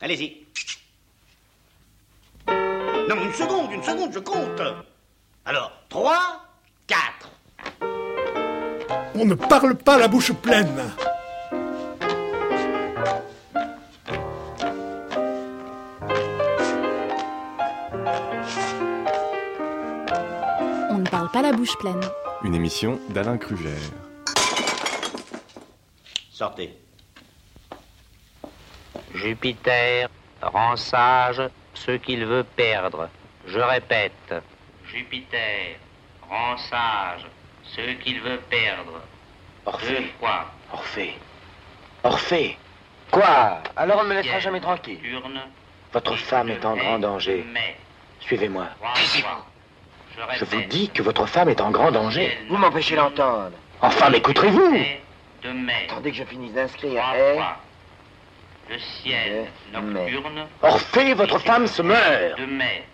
Allez-y. Non, une seconde, une seconde, je compte. Alors, 3, 4. On ne parle pas la bouche pleine. On ne parle pas la bouche pleine. Une émission d'Alain Kruger. Sortez. Jupiter rend sage ce qu'il veut perdre. Je répète, Jupiter rend sage ce qu'il veut perdre. Deux Orphée, fois. Orphée, Orphée. Quoi? Alors on ne me laissera jamais tranquille. Votre femme est en grand danger. Mais, Suivez-moi. Je Je vous dis que votre femme est en grand danger. Vous m'empêchez d'entendre. Enfin, m'écouterez-vous. Attendez que je finisse d'inscrire. Le ciel nocturne. Orphée, votre femme se meurt. De mai.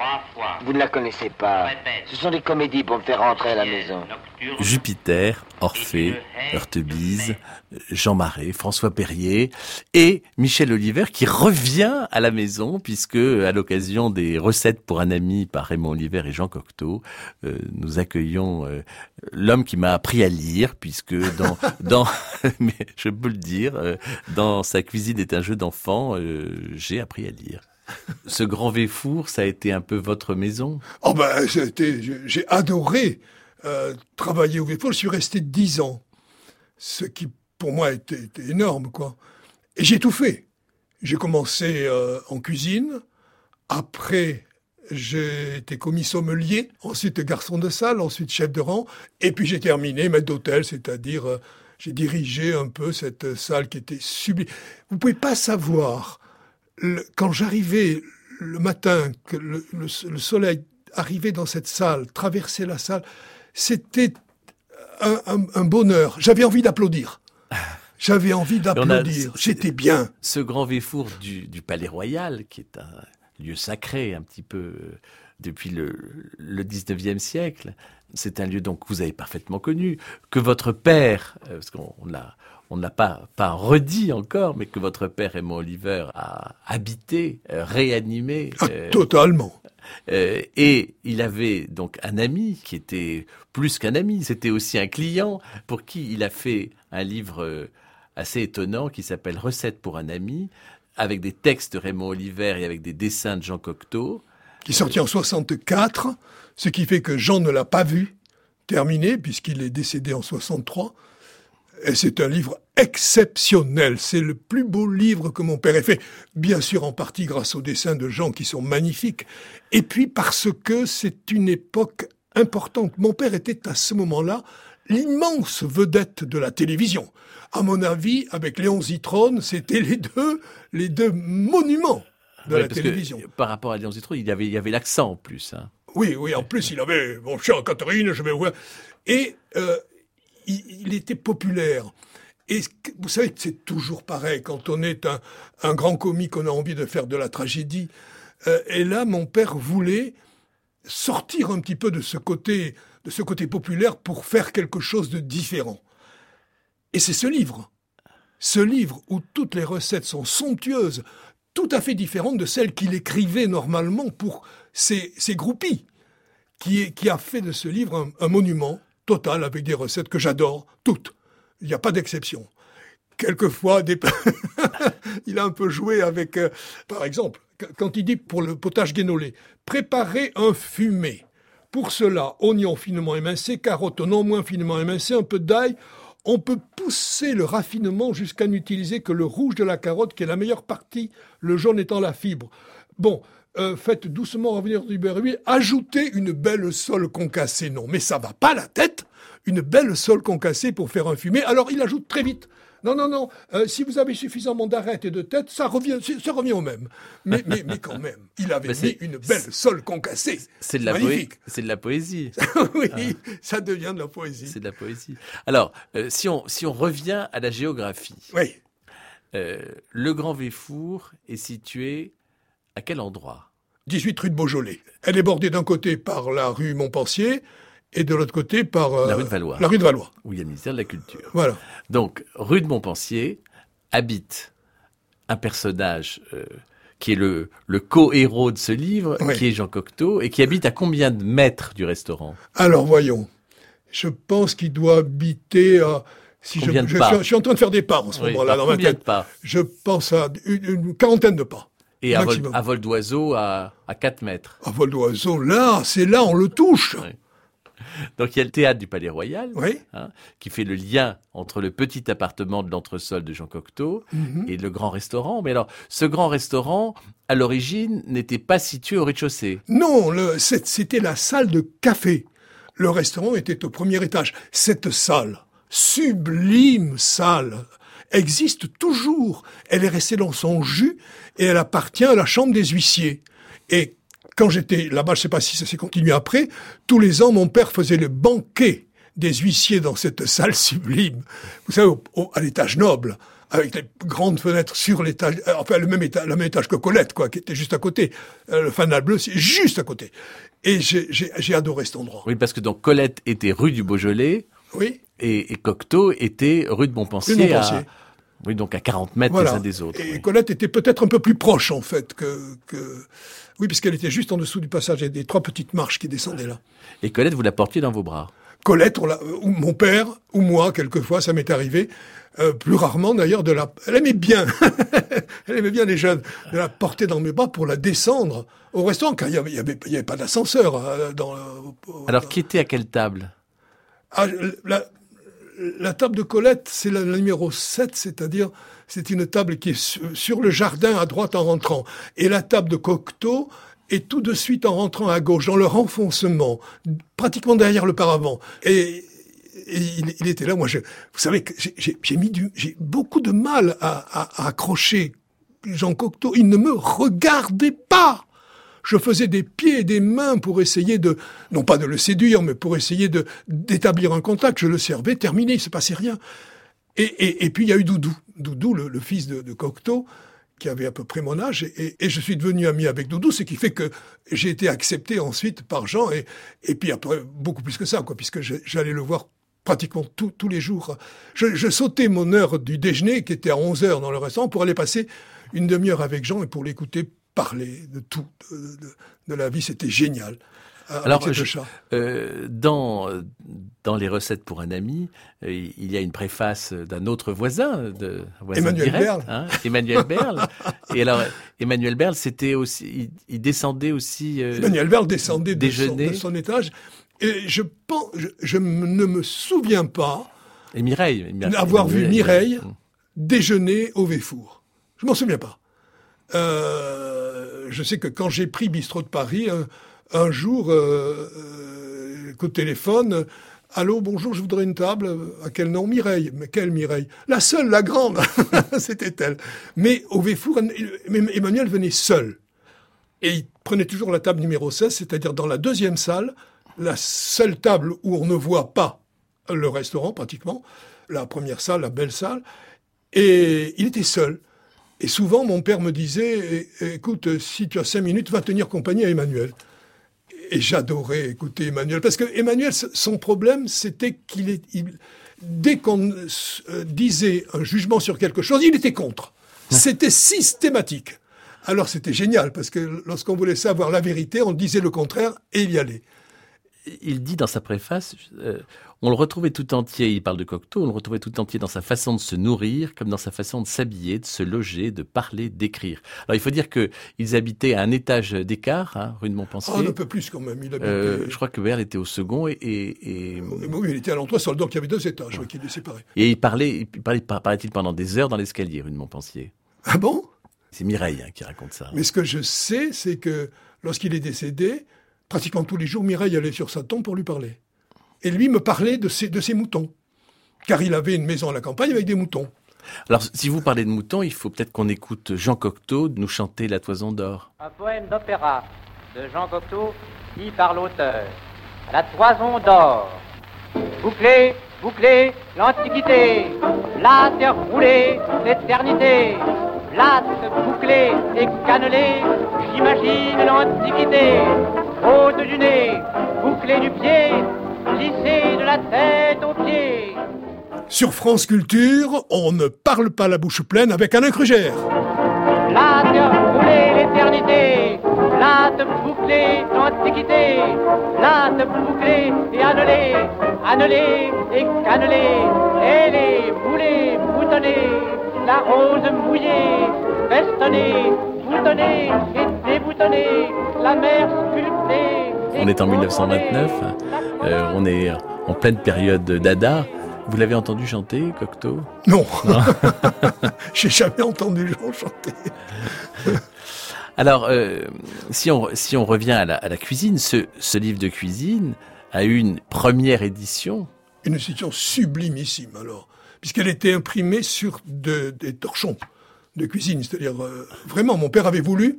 Trois fois. Vous ne la connaissez pas. Répète. Ce sont des comédies pour me faire rentrer à la maison. nocturne. Jupiter, Orphée, Heurtebise, Jean Marais, François Perrier et Michel Oliver qui revient à la maison puisque à l'occasion des recettes pour un ami par Raymond Oliver et Jean Cocteau, euh, nous accueillons euh, l'homme qui m'a appris à lire puisque dans dans mais je peux le dire euh, dans sa cuisine est un jeu d'enfant, euh, j'ai appris à lire. Ce grand Véfour, ça a été un peu votre maison? Oh ben, j'ai- adoré euh, travailler au Véfour. Je suis resté dix ans, ce qui pour moi était, était énorme, quoi. Et j'ai tout fait. J'ai commencé euh, en cuisine. Après, j'ai été commis sommelier. Ensuite, garçon de salle. Ensuite, chef de rang. Et puis, j'ai terminé maître d'hôtel, c'est-à-dire euh, j'ai dirigé un peu cette salle qui était sublime. Vous pouvez pas savoir le- quand j'arrivais le matin, que le, le- le soleil arrivait dans cette salle, traversait la salle, c'était un, un- un bonheur. J'avais envie d'applaudir. J'avais envie d'applaudir. J'étais bien. ce grand Véfour du, du Palais Royal, qui est un lieu sacré un petit peu euh, depuis le, le 19e siècle, c'est un lieu donc que vous avez parfaitement connu, que votre père, euh, parce qu'on on l'a on ne l'a pas, pas redit encore, mais que votre père Raymond Oliver a habité, euh, réanimé. Ah, euh, totalement. euh, et il avait donc un ami qui était plus qu'un ami, c'était aussi un client pour qui il a fait un livre assez étonnant qui s'appelle Recettes pour un ami, avec des textes de Raymond Oliver et avec des dessins de Jean Cocteau. Qui est sorti en 64, ce qui fait que Jean ne l'a pas vu terminé, puisqu'il est décédé en 63. Et c'est un livre exceptionnel. C'est le plus beau livre que mon père ait fait. Bien sûr, en partie grâce aux dessins de Jean qui sont magnifiques. Et puis parce que c'est une époque importante. Mon père était à ce moment-là l'immense vedette de la télévision. À mon avis, avec Léon Zitrone, c'était les deux, les deux monuments de Ouais, la parce que, télévision. par rapport à Léon Zitrone, il y avait, il y avait l'accent en plus. hein. Oui, oui, en plus, il avait, mon cher Catherine, je vais voir. Et euh, il, il était populaire. Et que- vous savez, c'est toujours pareil. Quand on est un, un grand comique, on a envie de faire de la tragédie. Euh, et là, mon père voulait sortir un petit peu de ce côté, de ce côté populaire pour faire quelque chose de différent. Et c'est ce livre. Ce livre où toutes les recettes sont somptueuses, tout à fait différentes de celles qu'il écrivait normalement pour ses, groupies, qui, a fait de ce livre un, monument total avec des recettes que j'adore, toutes. Il n'y a pas d'exception. Quelquefois, il a un peu joué avec, euh, par exemple, qu- quand il dit pour le potage guénolé, préparer un fumé. Pour cela, oignon finement émincé, carottes non moins finement émincé, un peu d'ail. On peut pousser le raffinement jusqu'à n'utiliser que le rouge de la carotte, qui est la meilleure partie, le jaune étant la fibre. Bon, euh, faites doucement revenir du beurre. Ajoutez une belle sole concassée. Non, mais ça va pas la tête. Une belle sole concassée pour faire un fumé. Alors il ajoute très vite. Non, non, non. euh, si vous avez suffisamment d'arêtes et de tête, ça revient, ça revient au même. Mais, mais, mais quand même, il avait mis une belle sole concassée. C'est de, la de la poésie. oui, ça devient de la poésie. C'est de la poésie. Alors, euh, si, on, si on revient à la géographie, Oui. euh, le Grand Véfour est situé à quel endroit? 18 rue de Beaujolais. Elle est bordée d'un côté par la rue Montpensier et de l'autre côté par euh, La rue de Valois. La rue de Valois. Où il y a le ministère de la Culture. Voilà. Donc, rue de Montpensier habite un personnage euh, qui est le, le co-héros de ce livre, Oui. qui est Jean Cocteau, et qui habite à combien de mètres du restaurant? Alors voyons. Je pense qu'il doit habiter à. Si je, je, pas? suis, je suis en train de faire des pas en ce Oui, moment-là dans ma combien de tête. pas? Je pense à une, une quarantaine de pas. Et à vol, maximum. à vol d'oiseau à, à 4 mètres. À vol d'oiseau, là, c'est là, on le touche. Oui. Donc il y a le théâtre du Palais Royal, Oui. hein, qui fait le lien entre le petit appartement de l'entresol de Jean Cocteau Mhm. et le grand restaurant. Mais alors, ce grand restaurant, à l'origine, n'était pas situé au rez-de-chaussée. Non, c'était la salle de café. Le restaurant était au premier étage. Cette salle, sublime salle, existe toujours. Elle est restée dans son jus et elle appartient à la chambre des huissiers. Et quand j'étais là-bas, je sais pas si ça s'est continué après, tous les ans, mon père faisait le banquet des huissiers dans cette salle sublime. Vous savez, au- au- à l'étage noble, avec les grandes fenêtres sur l'étage, euh, enfin le même étage, le même étage que Colette, quoi, qui était juste à côté. Euh, le fanal bleu, c'est juste à côté. Et j'ai- adoré cet endroit. Oui, parce que donc Colette était rue du Beaujolais Oui, et, et Cocteau était rue de Montpensier. Rue de Montpensier. À, oui, donc à 40 mètres voilà. les uns des autres. Et oui. Colette était peut-être un peu plus proche, en fait, que... que... Oui, puisqu'elle était juste en dessous du passage. Il y a des trois petites marches qui descendaient là. Et Colette, vous la portiez dans vos bras. Colette, on l'a- ou mon père, ou moi, quelquefois, ça m'est arrivé, euh, plus rarement d'ailleurs, de la... Elle aimait bien, elle aimait bien les jeunes, de la porter dans mes bras pour la descendre au restaurant, car il n'y avait, avait, avait pas d'ascenseur. euh, dans, Alors, qui était à quelle table? Ah, la, la table de Colette, c'est la, numéro 7, c'est-à-dire c'est une table qui est sur, le jardin à droite en rentrant. Et la table de Cocteau est tout de suite en rentrant à gauche, dans le renfoncement, pratiquement derrière le paravent. Et, il, était là, moi, je, vous savez que j'ai mis du, j'ai beaucoup de mal à, à- à accrocher Jean Cocteau. Il ne me regardait pas. Je faisais des pieds et des mains pour essayer de, non pas de le séduire, mais pour essayer de d'établir un contact. Je le servais, terminé, il se passait rien. Et, et, et puis il y a eu Doudou, Doudou, le, fils de, Cocteau, qui avait à peu près mon âge, et, et- je suis devenu ami avec Doudou, ce qui fait que j'ai été accepté ensuite par Jean, et, et puis après beaucoup plus que ça, quoi, puisque j'allais le voir pratiquement tous- tous les jours. Je, je sautais mon heure du déjeuner, qui était à 11 heures dans le restaurant, pour aller passer une demi-heure avec Jean et pour l'écouter parler de tout, de, de- de la vie. C'était génial. Avec Alors, je-. Euh, dans, dans les recettes pour un ami, euh, il y a une préface d'un autre voisin, de, voisin Emmanuel direct, Berle. hein, Emmanuel Berle. Et alors, Emmanuel Berle, c'était aussi, il, il descendait aussi. euh, Emmanuel Berle descendait de son, déjeuner. de son étage. Et je, pense, je, ne me souviens pas et Mireille. D'avoir vu Mireille Mm. déjeuner au Véfour. Je m'en souviens pas. Euh, je sais que quand j'ai pris Bistrot de Paris, un, un jour, euh, euh, coup de téléphone, Allô, bonjour, je voudrais une table. À quel nom? Mireille. Mais quelle Mireille? La seule, la grande. C'était elle. Mais au Véfour, Emmanuel venait seul. Et il prenait toujours la table numéro 16, c'est-à-dire dans la deuxième salle, la seule table où on ne voit pas le restaurant pratiquement, la première salle, la belle salle, et il était seul. Et souvent, mon père me disait, "É- écoute, si tu as cinq minutes, va tenir compagnie à Emmanuel. Et j'adorais écouter Emmanuel, parce que Emmanuel, son problème, c'était qu'il est, il- dès qu'on euh, disait un jugement sur quelque chose, il était contre. C'était systématique. Alors c'était génial, parce que lorsqu'on voulait savoir la vérité, on disait le contraire et il y allait. Il dit dans sa préface, euh, on le retrouvait tout entier, il parle de Cocteau, on le retrouvait tout entier dans sa façon de se nourrir, comme dans sa façon de s'habiller, de se loger, de parler, d'écrire. Alors il faut dire que ils habitaient à un étage d'écart, hein, rue de Montpensier. Ah, un peu plus quand même. Il habitait- Euh, je crois que Berle était au second et, et, et, Oui, il était à l'entresol, donc il y avait deux étages oui, qui les séparaient. et il parlait, il parlait, paraît-il, pendant des heures dans l'escalier, rue de Montpensier. Ah bon? C'est Mireille hein, qui raconte ça. Mais ce que je sais, c'est que lorsqu'il est décédé, pratiquement tous les jours, Mireille allait sur sa tombe pour lui parler. Et lui me parlait de ses, de ses moutons. Car il avait une maison à la campagne avec des moutons. Alors, si vous parlez de moutons, il faut peut-être qu'on écoute Jean Cocteau nous chanter La Toison d'Or. Un poème d'opéra de Jean Cocteau, dit par l'auteur. La toison d'or. Bouclée, bouclée, l'Antiquité. La terre roulée, l'éternité. Plate, bouclée et cannelée, j'imagine l'Antiquité. Haute du nez, bouclée du pied, lissée de la tête aux pieds. Sur France Culture, on ne parle pas la bouche pleine avec Alain Krugère. là te rouler l'éternité, là te boucler l'antiquité, là te boucler et annuler, annuler et canneler, et les bouler, boutonner, la rose mouillée, festonnée, boutonnée et déboutonner, la mer sculptée. On est en 1929, euh, on est en pleine période d'Ada. Vous l'avez entendu chanter, Cocteau? Non, j'ai jamais entendu gens chanter. Alors, euh, si, on, si on revient à la, à la cuisine, ce, ce, livre de cuisine a eu une première édition. Une édition sublimissime, alors, puisqu'elle était imprimée sur de, des torchons de cuisine. C'est-à-dire, euh, vraiment, mon père avait voulu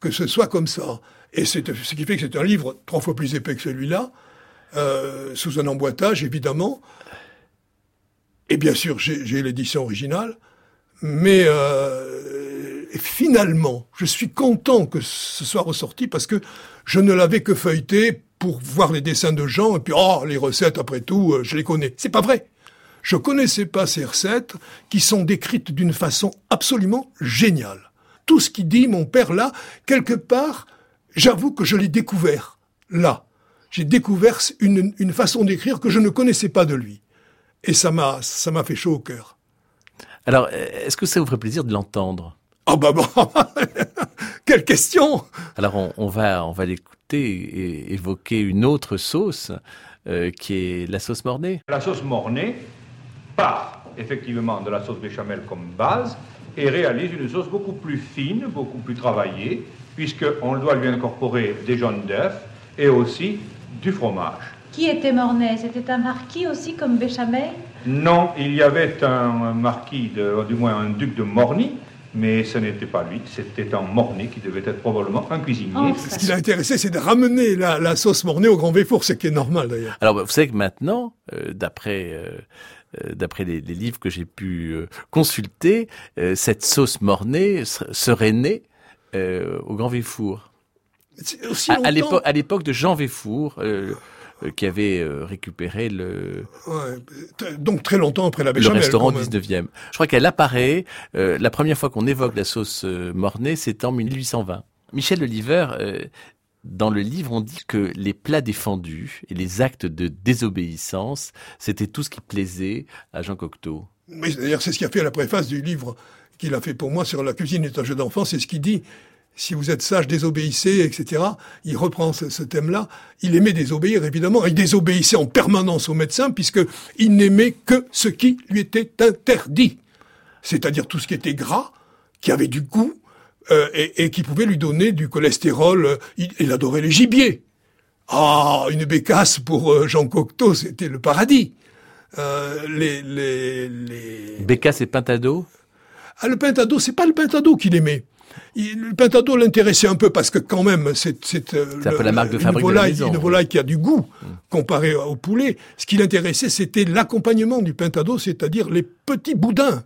que ce soit comme ça. Et c'est ce qui fait que c'est un livre trois fois plus épais que celui-là, euh, sous un emboîtage, évidemment. Et bien sûr, j'ai l'édition originale. Mais euh, finalement, je suis content que ce soit ressorti parce que je ne l'avais que feuilleté pour voir les dessins de gens et puis oh les recettes après tout euh, je les connais. C'est pas vrai. Je connaissais pas ces recettes qui sont décrites d'une façon absolument géniale. Tout ce qu'il dit mon père là, quelque part, j'avoue que je l'ai découvert là. J'ai découvert une, une façon d'écrire que je ne connaissais pas de lui. Et ça m'a ça m'a fait chaud au cœur. Alors, est-ce que ça vous ferait plaisir de l'entendre? Ah oh bah bon, quelle question Alors, on, on, va on va l'écouter et évoquer une autre sauce euh, qui est la sauce mornay. La sauce mornay part effectivement de la sauce béchamel comme base et réalise une sauce beaucoup plus fine, beaucoup plus travaillée, puisqu'on doit lui incorporer des jaunes d'œufs et aussi du fromage. Qui était Mornay? C'était un marquis aussi comme Béchamel? Non, il y avait un marquis, de, du moins un duc de Morny, mais ce n'était pas lui, c'était un Mornay qui devait être probablement un cuisinier. Oh, ce qui l'a intéressé, c'est de ramener la, la, sauce Mornay au Grand Véfour, ce qui est normal d'ailleurs. Alors, vous savez que maintenant, euh, d'après... Euh, d'après les, les, livres que j'ai pu euh, consulter, euh, cette sauce mornay serait née euh, au Grand Véfour. À, à l'époque de Jean Véfour, euh, qui avait euh, récupéré le... Ouais, donc très longtemps après la Béchamel. Le restaurant 19e. Je crois qu'elle apparaît, euh, la première fois qu'on évoque la sauce Mornay, c'est en 1820. Michel Oliver, dans le livre, on dit que les plats défendus et les actes de désobéissance, c'était tout ce qui plaisait à Jean Cocteau. D'ailleurs, c'est ce qu'il a fait la préface du livre qu'il a fait pour moi sur la cuisine est un jeu d'enfant, c'est ce qu'il dit. Si vous êtes sage, désobéissez, etc. Il reprend ce, thème-là. Il aimait désobéir, évidemment. Il désobéissait en permanence au médecin, puisqu'il n'aimait que ce qui lui était interdit. C'est-à-dire tout ce qui était gras, qui avait du goût, euh, et, qui pouvait lui donner du cholestérol. Il, il, adorait les gibiers. Ah, une bécasse pour euh, Jean Cocteau, c'était le paradis. Euh, les, les, les... Bécasse et pintado ah, le pintado, c'est pas le pintado qu'il aimait. Il, le pintado l'intéressait un peu parce que quand même, c'est c'est euh, un peu la marque de fabrique une volaille, de la maison, une volaille qui a du goût mmh. comparé au poulet. Ce qui l'intéressait, c'était l'accompagnement du pintado, c'est-à-dire les petits boudins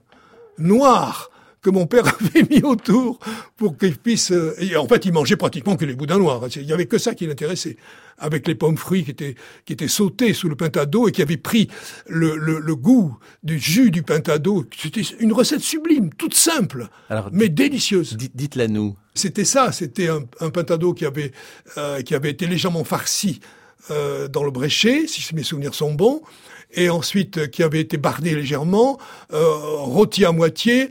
noirs que mon père avait mis autour pour qu'il puisse. Euh, et en fait, il mangeait pratiquement que les boudins noirs. Il y avait que ça qui l'intéressait, avec les pommes fruits qui étaient qui étaient sautées sous le pintado et qui avaient pris le, le, le goût du jus du pintado. C'était une recette sublime, toute simple, Alors, mais délicieuse. Dites-la nous. C'était ça. C'était un, un, pintado qui avait euh, qui avait été légèrement farci euh, dans le bréchet, si mes souvenirs sont bons et ensuite euh, qui avait été bardé légèrement, euh, rôti à moitié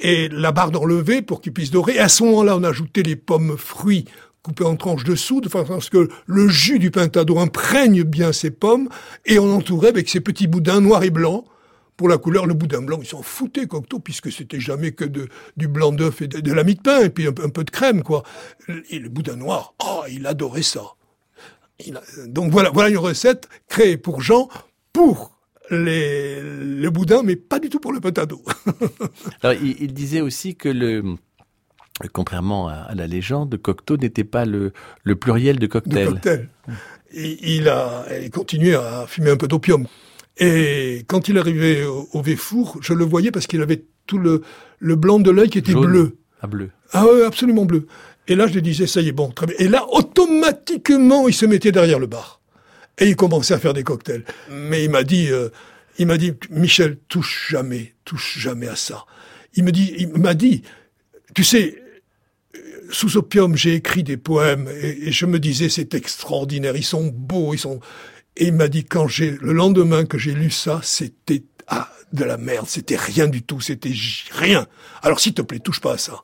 et la barre enlevée pour qu'il puisse dorer. Et à ce moment-là, on ajoutait les pommes fruits coupées en tranches dessous, de façon à ce que le jus du pintado imprègne bien ces pommes, et on entourait avec ces petits boudins noirs et blancs. Pour la couleur, le boudin blanc, ils s'en foutaient, Cocteau, puisque c'était jamais que de, du blanc d'œuf et de, de, la mie de pain, et puis un, peu de crème, quoi. Et le boudin noir, oh, il adorait ça. Il a... donc voilà, voilà une recette créée pour Jean, pour les, le boudin, mais pas du tout pour le pintado. Alors, il, il, disait aussi que le, contrairement à, à la légende, Cocteau n'était pas le, le, pluriel de cocktail. De cocktail. Il, il, a il continué à fumer un peu d'opium. Et quand il arrivait au, au Véfour, je le voyais parce qu'il avait tout le, le blanc de l'œil qui était Jaune bleu. Ah, bleu. Ah ouais, absolument bleu. Et là, je lui disais, ça y est, bon, très bien. Et là, automatiquement, il se mettait derrière le bar. Et il commençait à faire des cocktails. Mais il m'a dit, euh, il m'a dit, Michel, touche jamais, touche jamais à ça. Il me dit, il m'a dit, tu sais, sous opium, j'ai écrit des poèmes et, je me disais c'est extraordinaire, ils sont beaux, ils sont. Et il m'a dit quand j'ai le lendemain que j'ai lu ça, c'était ah de la merde, c'était rien du tout, c'était rien. Alors s'il te plaît, touche pas à ça.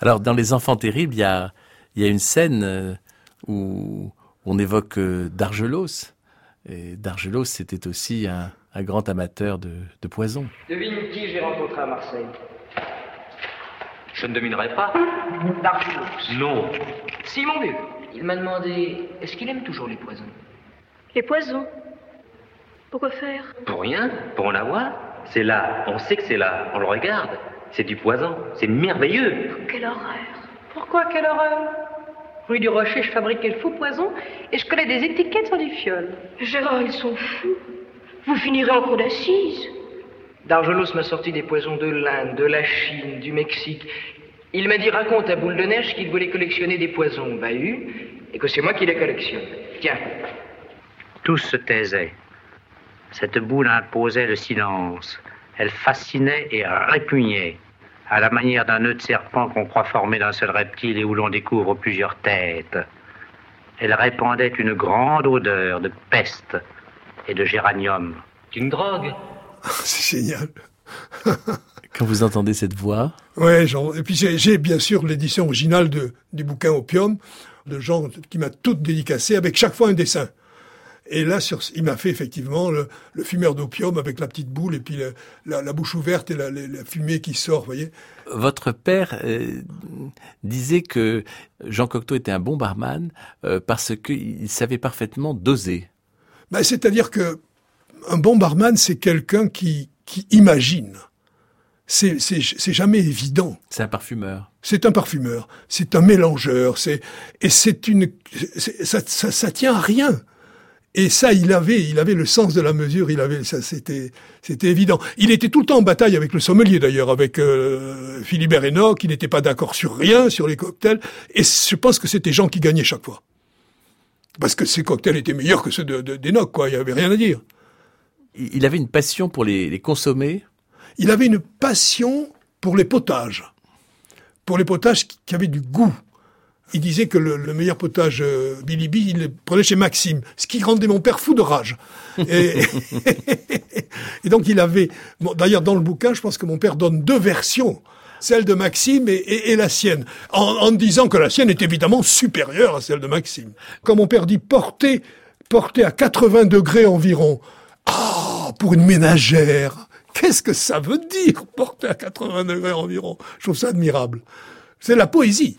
Alors dans Les Enfants terribles, il y a il y a une scène euh, où on évoque euh, Dargelos. Et Dargelos, c'était aussi un, grand amateur de, de poison. Devine qui j'ai rencontré à Marseille? Je ne devinerai pas. Dargelos. Non. Si, mon vieux. Il m'a demandé est-ce qu'il aime toujours les poisons? Les poisons? Pourquoi faire? Pour rien, pour en avoir. C'est là, on sait que c'est là, on le regarde. C'est du poison, c'est merveilleux. quelle horreur? Pourquoi quelle horreur? Rue du Rocher, je fabriquais le faux poison et je connais des étiquettes sur du fiole. Gérard, ils sont fous. Vous finirez en cour d'assises. Dargelos m'a sorti des poisons de l'Inde, de la Chine, du Mexique. Il m'a dit, raconte à Boule de Neige qu'il voulait collectionner des poisons bahus et que c'est moi qui les collectionne. Tiens. Tous se taisaient. Cette boule imposait le silence. Elle fascinait et répugnait, à la manière d'un nœud de serpent qu'on croit formé d'un seul reptile et où l'on découvre plusieurs têtes. Elle répandait une grande odeur de peste et de géranium. Une drogue C'est génial. Quand vous entendez cette voix. Ouais, genre, et puis j'ai bien sûr l'édition originale de, du bouquin Opium, de Jean qui m'a tout dédicacé avec chaque fois un dessin. Et là, sur, il m'a fait effectivement le, fumeur d'opium avec la petite boule et puis la, bouche ouverte et la, fumée qui sort, voyez. Votre père euh, disait que Jean Cocteau était un bon barman euh, parce qu'il savait parfaitement doser. Ben, C'est-à-dire que un bon barman, c'est quelqu'un qui, qui imagine. C'est, c'est, jamais évident. C'est un parfumeur. C'est un parfumeur. C'est un mélangeur. C'est et c'est une ça, ça, ça tient à rien. Et ça, il avait, il avait le sens de la mesure. Il avait ça, c'était, c'était évident. Il était tout le temps en bataille avec le sommelier d'ailleurs, avec euh, Philibert Enoch. Il n'était pas d'accord sur rien, sur les cocktails. Et je pense que c'était Jean qui gagnait chaque fois, parce que ses cocktails étaient meilleurs que ceux de, d'Enoch. Quoi, il y avait rien à dire il avait une passion pour les, consommer? Il avait une passion pour les potages, pour les potages qui, avaient du goût. Il disait que le, meilleur potage euh, Billy il le prenait chez Maxime, ce qui rendait mon père fou de rage. Et, donc il avait... D'ailleurs, dans le bouquin, je pense que mon père donne deux versions celle de Maxime et, la sienne, en, en, disant que la sienne est évidemment supérieure à celle de Maxime. Quand mon père dit porter, porter à 80 degrés environ, ah, pour une ménagère Qu'est-ce que ça veut dire, porter à 80 degrés environ? Je trouve ça admirable. C'est la poésie.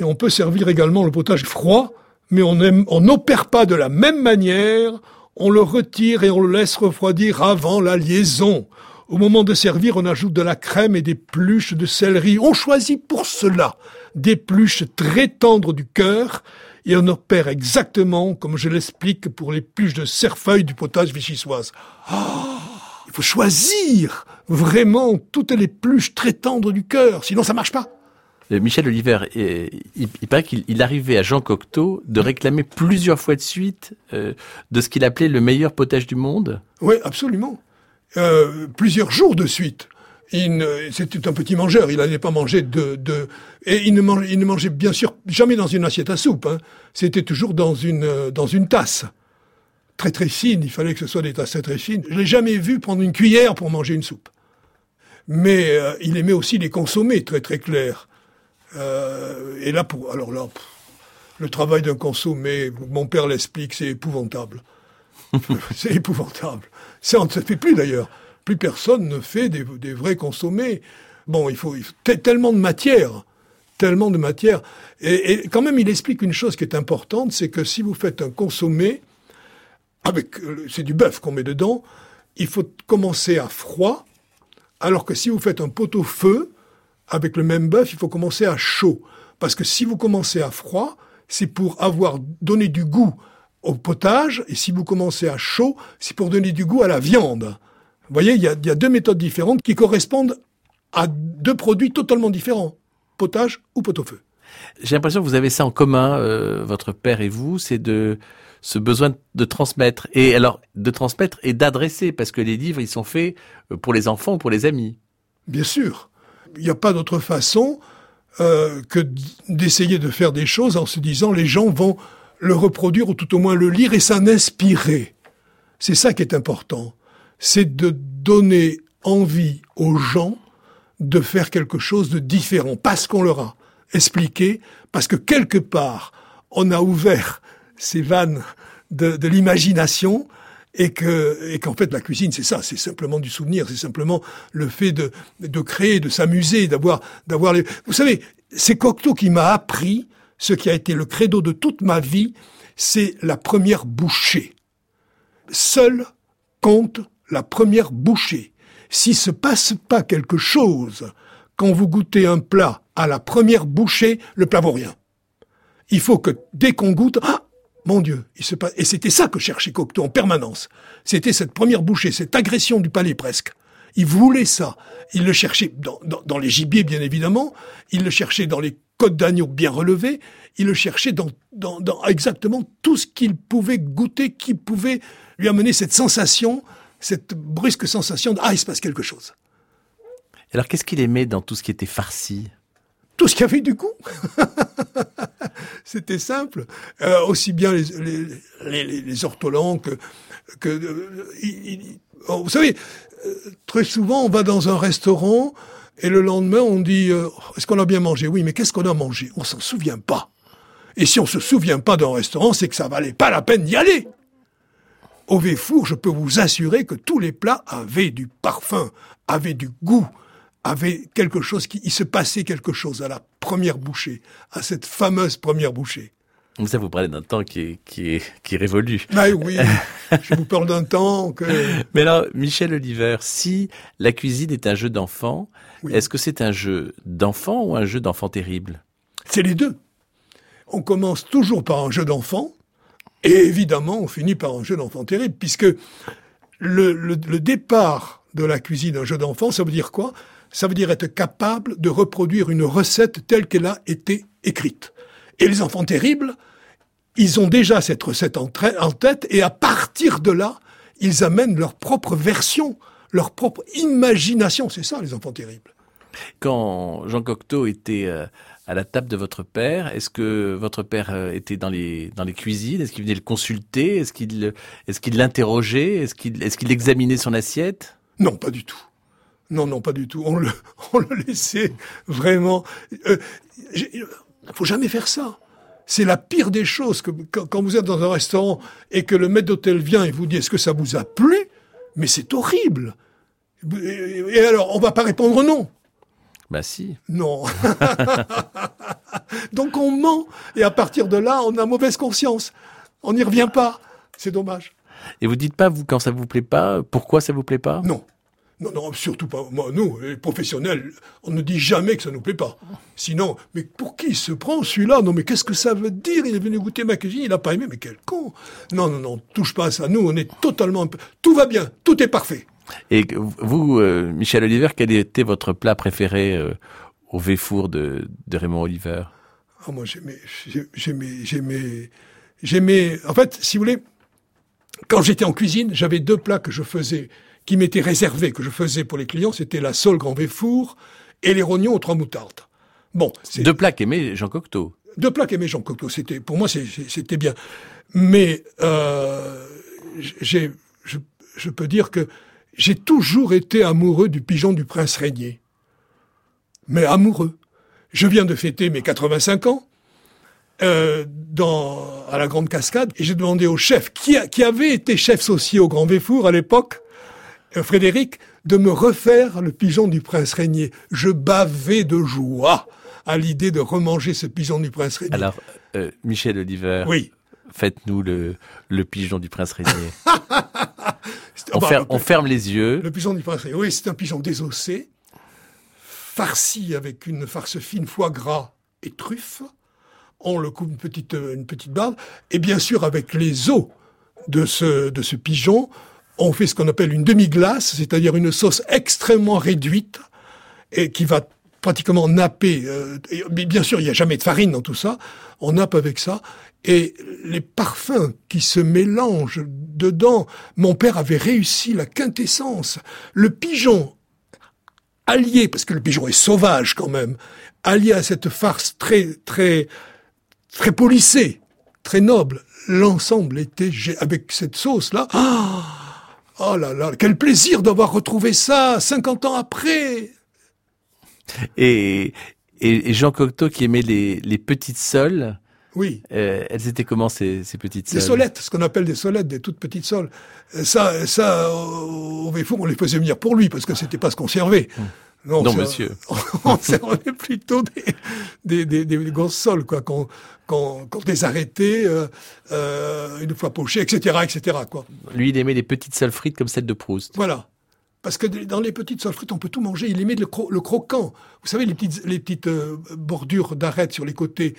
Et on peut servir également le potage froid, mais on n'opère pas de la même manière, on le retire et on le laisse refroidir avant la liaison. Au moment de servir, on ajoute de la crème et des pluches de céleri. On choisit pour cela des pluches très tendres du cœur et on opère exactement comme je l'explique pour les pluches de cerfeuil du potage vichysoise. Ah, il faut choisir vraiment toutes les pluches très tendres du cœur, sinon ça marche pas. Euh, Michel Oliver, euh, il, paraît qu'il arrivait à Jean Cocteau de réclamer plusieurs fois de suite euh, de ce qu'il appelait le meilleur potage du monde. Oui, absolument. plusieurs jours de suite c'était un petit mangeur, il n'allait pas manger de, et il ne, mangeait, bien sûr jamais dans une assiette à soupe. Hein. C'était toujours dans une tasse très très fine. Il fallait que ce soit des tasses très très fines. Je l'ai jamais vu prendre une cuillère pour manger une soupe. Mais il aimait aussi les consommer très très clairs. Euh, et là pour alors là, le travail d'un consommé, mon père l'explique, c'est épouvantable. c'est épouvantable. Ça on ne se fait plus d'ailleurs plus personne ne fait des, vrais consommés. Bon, il faut, tellement de matière, tellement de matière. Et, quand même, il explique une chose qui est importante, c'est que si vous faites un consommé, avec, euh, c'est du bœuf qu'on met dedans, il faut commencer à froid, alors que si vous faites un pot-au-feu, avec le même bœuf, il faut commencer à chaud. Parce que si vous commencez à froid, c'est pour avoir donné du goût au potage, et si vous commencez à chaud, c'est pour donner du goût à la viande. Vous voyez, il y a, deux méthodes différentes qui correspondent à deux produits totalement différents, potage ou pot-au-feu. J'ai l'impression que vous avez ça en commun, euh, votre père et vous, c'est de ce besoin de transmettre. Et alors, de transmettre et d'adresser, parce que les livres, ils sont faits euh, pour les enfants ou pour les amis. Bien sûr. Il n'y a pas d'autre façon. euh, que d'essayer de faire des choses en se disant les gens vont le reproduire ou tout au moins le lire et s'en inspirer. C'est ça qui est important. C'est de donner envie aux gens de faire quelque chose de différent parce qu'on leur a expliqué, parce que quelque part on a ouvert ces vannes de, de l'imagination et que et qu'en fait la cuisine c'est ça, c'est simplement du souvenir, c'est simplement le fait de de créer, de s'amuser, d'avoir d'avoir les. Vous savez, c'est Cocteau qui m'a appris ce qui a été le credo de toute ma vie, c'est la première bouchée. Seul compte la première bouchée. S'il se passe pas quelque chose quand vous goûtez un plat à la première bouchée, le plat vaut rien. Il faut que dès qu'on goûte, ah, mon Dieu, il se passe. Et c'était ça que cherchait Cocteau en permanence. C'était cette première bouchée, cette agression du palais presque. Il voulait ça. Il le cherchait dans, dans, les gibiers, bien évidemment. Il le cherchait dans les côtes d'agneau bien relevées. Il le cherchait dans, dans, dans exactement tout ce qu'il pouvait goûter, qui pouvait lui amener cette sensation, cette brusque sensation de ah, il se passe quelque chose. Alors, qu'est-ce qu'il aimait dans tout ce qui était farci? Tout ce qui avait du goût. C'était simple. Euh, aussi bien les, les, que, euh, oh, vous savez, euh, très souvent, on va dans un restaurant et le lendemain, on dit Est-ce qu'on a bien mangé? Oui, mais qu'est-ce qu'on a mangé? On s'en souvient pas. Et si on se souvient pas d'un restaurant, c'est que ça valait pas la peine d'y aller. Au Véfour, je peux vous assurer que tous les plats avaient du parfum, avaient du goût, avaient quelque chose qui, il se passait quelque chose à la première bouchée, à cette fameuse première bouchée. Ça, vous parlez d'un temps qui est, qui est, qui est révolu. Ah oui, je vous parle d'un temps que... Mais alors, Michel Oliver, si la cuisine est un jeu d'enfant, est-ce que c'est un jeu d'enfant ou un jeu d'enfant terrible? C'est les deux. On commence toujours par un jeu d'enfant, et évidemment, on finit par un jeu d'enfant terrible, puisque le, le, le départ de la cuisine d'un jeu d'enfant, ça veut dire quoi? Ça veut dire être capable de reproduire une recette telle qu'elle a été écrite. Et les enfants terribles, ils ont déjà cette recette en, tête et à partir de là, ils amènent leur propre version, leur propre imagination. C'est ça, les enfants terribles. Quand Jean Cocteau était euh, à la table de votre père, est-ce que votre père euh, était dans les dans les cuisines? Est-ce qu'il venait le consulter? Est-ce qu'il est-ce qu'il l'interrogeait? Est-ce qu'il est-ce qu'il examinait son assiette? Non, pas du tout. Non, non, pas du tout. On le on le laissait vraiment. Euh, il faut jamais faire ça. C'est la pire des choses que quand vous êtes dans un restaurant et que le maître d'hôtel vient et vous dit est-ce que ça vous a plu? Mais c'est horrible. Et alors, on va pas répondre non. Bah si. Non. Donc on ment et à partir de là, on a mauvaise conscience. On n'y revient pas. C'est dommage. Et vous dites pas vous quand ça vous plaît pas, pourquoi ça vous plaît pas? Non. Non, non, surtout pas. Moi, nous, les professionnels, on ne dit jamais que ça nous plaît pas. Sinon, mais pour qui se prend celui-là? Non, mais qu'est-ce que ça veut dire? Il est venu goûter ma cuisine, il a pas aimé, mais quel con Non, non, non, touche pas à ça. Nous, on est totalement. Tout va bien, tout est parfait. Et vous, euh, Michel Oliver, quel était votre plat préféré euh, au Véfour de, de Raymond Oliver? Ah, Moi, j'aimais, j'aimais, j'aimais, j'aimais. En fait, si vous voulez, quand j'étais en cuisine, j'avais deux plats que je faisais qui m'était réservé, que je faisais pour les clients, c'était la sole grand véfour et les rognons aux trois moutardes. Bon, deux plats qu'aimait Jean Cocteau. Deux plats qu'aimait Jean Cocteau, c'était pour moi c'était bien. Mais euh, j'ai, je, je peux dire que j'ai toujours été amoureux du pigeon du prince régnier. Mais amoureux. Je viens de fêter mes 85 ans euh, dans, à la Grande Cascade et j'ai demandé au chef, qui, qui avait été chef saucier au Grand Véfour à l'époque, Frédéric, de me refaire le pigeon du prince régnier. Je bavais de joie à l'idée de remanger ce pigeon du prince régnier. Alors, euh, Michel Oliver. Oui. Faites-nous le, le pigeon du prince régnier. on, ferme, on, ferme les yeux. Le pigeon du prince régnier. Oui, c'est un pigeon désossé, farci avec une farce fine, foie gras et truffe. On le coupe une petite, une petite barbe. Et bien sûr, avec les os de ce, de ce pigeon, on fait ce qu'on appelle une demi-glace, c'est-à-dire une sauce extrêmement réduite et qui va pratiquement napper. Euh, bien sûr, il n'y a jamais de farine dans tout ça. On nappe avec ça. Et les parfums qui se mélangent dedans, mon père avait réussi la quintessence. Le pigeon allié, parce que le pigeon est sauvage quand même, allié à cette farce très, très, très polissée, très noble, l'ensemble était, avec cette sauce-là, ah, oh là là, quel plaisir d'avoir retrouvé ça 50 ans après et, et, Jean Cocteau qui aimait les, les petites soles. Oui. Euh, elles étaient comment ces, ces petites soles? Des solettes, ce qu'on appelle des solettes, des toutes petites soles. Euh, ça, ça, au Véfour, on les faisait venir pour lui parce que c'était pas servait. Hum. Non, non monsieur. On servait plutôt des, des, des, des sols, quoi, qu'on qu'on qu les arrêtait euh, euh, une fois pochés, etc., etc. Quoi. Lui, il aimait les petites soles frites comme celle de Proust. Voilà. Parce que dans les petites sols frites, on peut tout manger. Il aimait le, le croquant. Vous savez, les petites, les petites euh, bordures d'arêtes sur les côtés,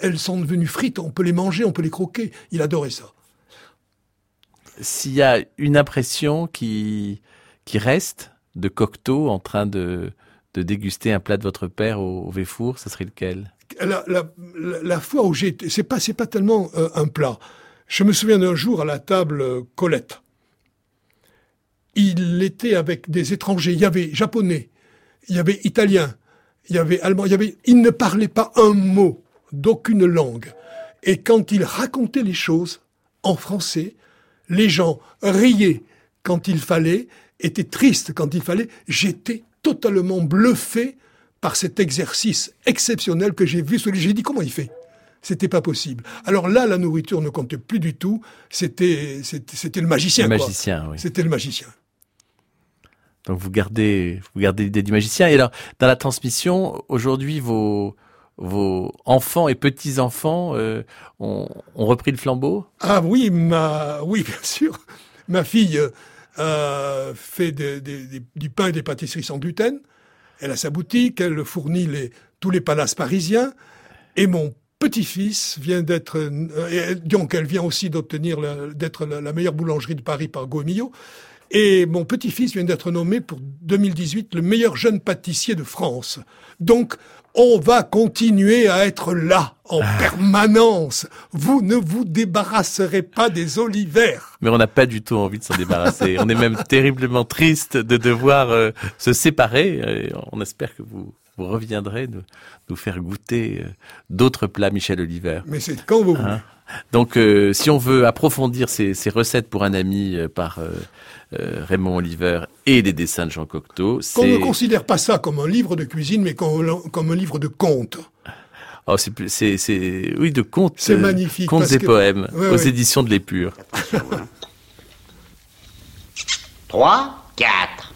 elles sont devenues frites. On peut les manger, on peut les croquer. Il adorait ça. S'il y a une impression qui, qui reste de Cocteau en train de, de déguster un plat de votre père au, au Véfour, ce serait lequel? La, la, fois où j'ai été, c'est pas, pas tellement euh, un plat. Je me souviens d'un jour à la table euh, Colette il était avec des étrangers. Il y avait japonais, il y avait italien, il y avait allemand, il y avait, il ne parlait pas un mot d'aucune langue. Et quand il racontait les choses en français, les gens riaient quand il fallait, étaient tristes quand il fallait. J'étais totalement bluffé par cet exercice exceptionnel que j'ai vu. J'ai dit comment il fait? C'était pas possible. Alors là, la nourriture ne comptait plus du tout. C'était, c'était, le magicien. Le magicien, oui. C'était le magicien. Donc vous gardez, vous gardez l'idée du magicien. Et alors, dans la transmission, aujourd'hui, vos, vos enfants et petits-enfants euh, ont, ont, repris le flambeau? Ah oui, ma, oui, bien sûr. Ma fille euh, fait du pain et des pâtisseries sans gluten. Elle a sa boutique, elle fournit les, tous les palaces parisiens. Et mon petit-fils vient d'être, euh, donc elle vient aussi d'obtenir d'être la, la, meilleure boulangerie de Paris par Gomillot. Et mon petit-fils vient d'être nommé pour 2018 le meilleur jeune pâtissier de France. Donc, on va continuer à être là en ah. permanence. Vous ne vous débarrasserez pas des olivères. Mais on n'a pas du tout envie de s'en débarrasser. on est même terriblement triste de devoir euh, se séparer. on espère que vous, vous reviendrez nous, nous faire goûter euh, d'autres plats Michel Oliver. Mais c'est quand vous voulez. Hein Donc, euh, si on veut approfondir ces, ces recettes pour un ami par euh, Raymond Oliver et les dessins de Jean Cocteau. Qu'on ne considère pas ça comme un livre de cuisine, mais comme, un livre de contes. Oh, c'est, c'est, oui, de contes. C'est euh, magnifique. Contes et poèmes aux éditions de l'Épure. 3, 4.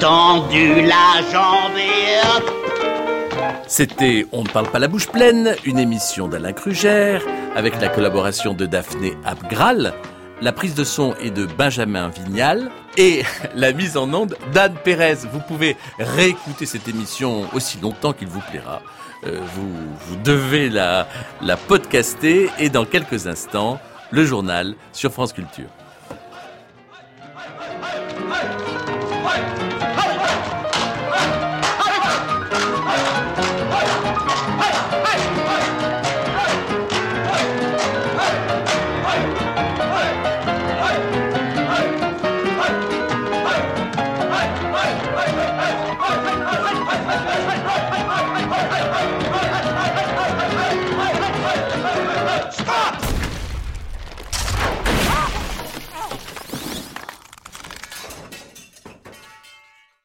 tendu la jambe C'était On ne parle pas la bouche pleine, une émission d'Alain Krugère, avec la collaboration de Daphné Abgral, la prise de son est de Benjamin Vignal et la mise en onde d'Anne Pérez. Vous pouvez réécouter cette émission aussi longtemps qu'il vous plaira. Euh, vous, vous devez la, la podcaster et dans quelques instants, le journal sur France Culture.